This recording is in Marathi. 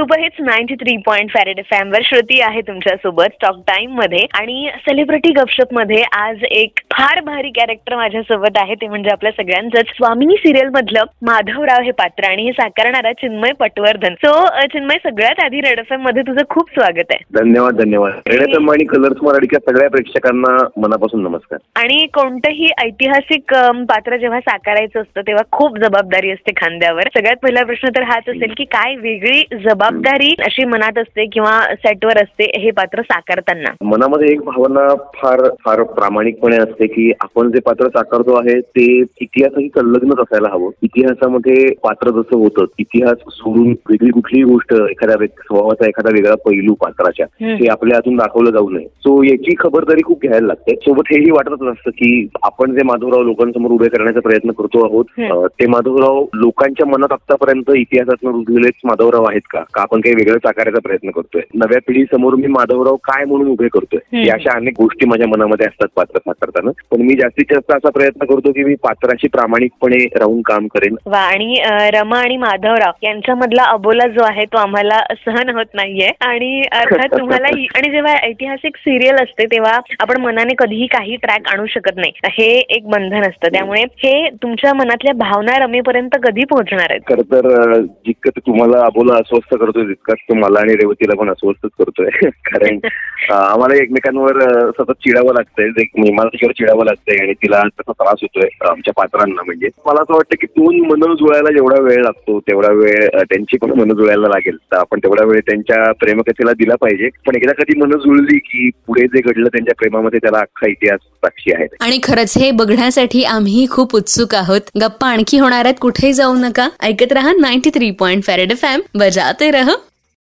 Superhits ninety three point five red FM वर श्रुती आहे तुमच्यासोबत टॉक टाइममध्ये. आणि सेलिब्रिटी गपशपमध्ये आज एक फार भारी कॅरेक्टर माझ्या सोबत आहे. ते म्हणजे आपल्या सगळ्यांचंच स्वामिनी सिरियल मधलं माधवराव हे पात्र. आणि हे साकारणारा चिन्मय पटवर्धन. सो चिन्मय सगळ्यात आधी रेड एफ एममध्ये तुझं खूप स्वागत आहे. धन्यवाद धन्यवाद. रेडेतम आणि कलर्स मराठीच्या सगळ्या प्रेक्षकांना मनापासून नमस्कार. आणि कोणतंही ऐतिहासिक पात्र जेव्हा साकारायचं असतं तेव्हा खूप जबाबदारी असते खांद्यावर. सगळ्यात पहिला प्रश्न तर हाच असेल की काय वेगळी जबाबदारी अशी मनात असते किंवा सेटवर असते हे पात्र साकारताना. मनामध्ये एक भावना फार फार प्रामाणिकपणे असते की आपण जे पात्र साकारतो आहे ते इतिहासही संलग्नच असायला हवं. इतिहासामध्ये पात्र जसं होतं इतिहास सोडून वेगळी कुठलीही गोष्ट एखाद्या व्यक्ती स्वभावाचा एखादा वेगळा पैलू पात्राच्या. ते आपल्या हातून दाखवलं जाऊ नये. सो याची खबरदारी खूप घ्यायला लागते. सोबत हेही वाटतच असतं की आपण जे माधवराव लोकांसमोर उभे करण्याचा प्रयत्न करतो आहोत ते माधवराव लोकांच्या मनात आतापर्यंत इतिहासातून रुजलेलेच माधवराव आहेत का? का आपण काही वेगळं साकारायचा प्रयत्न करतोय. नव्या पिढीसमोर मी माधवराव काय म्हणून उभे करतोय. या अशा अनेक गोष्टी माझ्या मनामध्ये असतात पात्र साकारताना पण मी जास्तीत जास्त असा प्रयत्न करतो की मी पात्राशी प्रामाणिकपणे राहून काम करेन. आणि रमा आणि माधवराव यांच्यामधला अबोला जो आहे तो आम्हाला सहन होत नाहीये. आणि अर्थात तुम्हाला ही- आणि जेव्हा ऐतिहासिक सिरियल असते तेव्हा आपण मनाने कधीही काही ट्रॅक आणू शकत नाही. हे एक बंधन असतं. त्यामुळे हे तुमच्या मनातल्या भावना रमेपर्यंत कधी पोहोचणार आहेत? खर तर जितकं तुम्हाला अबोला अस्वस्थ करतोय तितकाच तो मला आणि रेवतीला पण अस्वस्थच करतोय. कारण आम्हाला एकमेकांवर सतत चिडावं लागतंय. मला तिच्यावर चिडावं लागतंय आणि तिला त्याचा त्रास होतोय आमच्या पात्रांना. म्हणजे मला असं वाटतं की दोन मन जुळायला जेवढा वेळ लागतो तेवढा वेळ त्यांची पण मन जुळायला लागेल. तर आपण तेवढा वेळ त्यांच्या प्रेमकथेला दिला पाहिजे. पण एकदा कधी मन जुळली की पुढे जे घडलं त्यांच्या प्रेमामध्ये त्याला अख्खा इतिहास साक्षी आहे. आणि खरंच हे बघण्यासाठी आम्ही खूप उत्सुक आहोत. गप्पा आणखी होणार आहेत. कुठेही जाऊ नका. ऐकत राहा ninety three point five red FM बजाते रह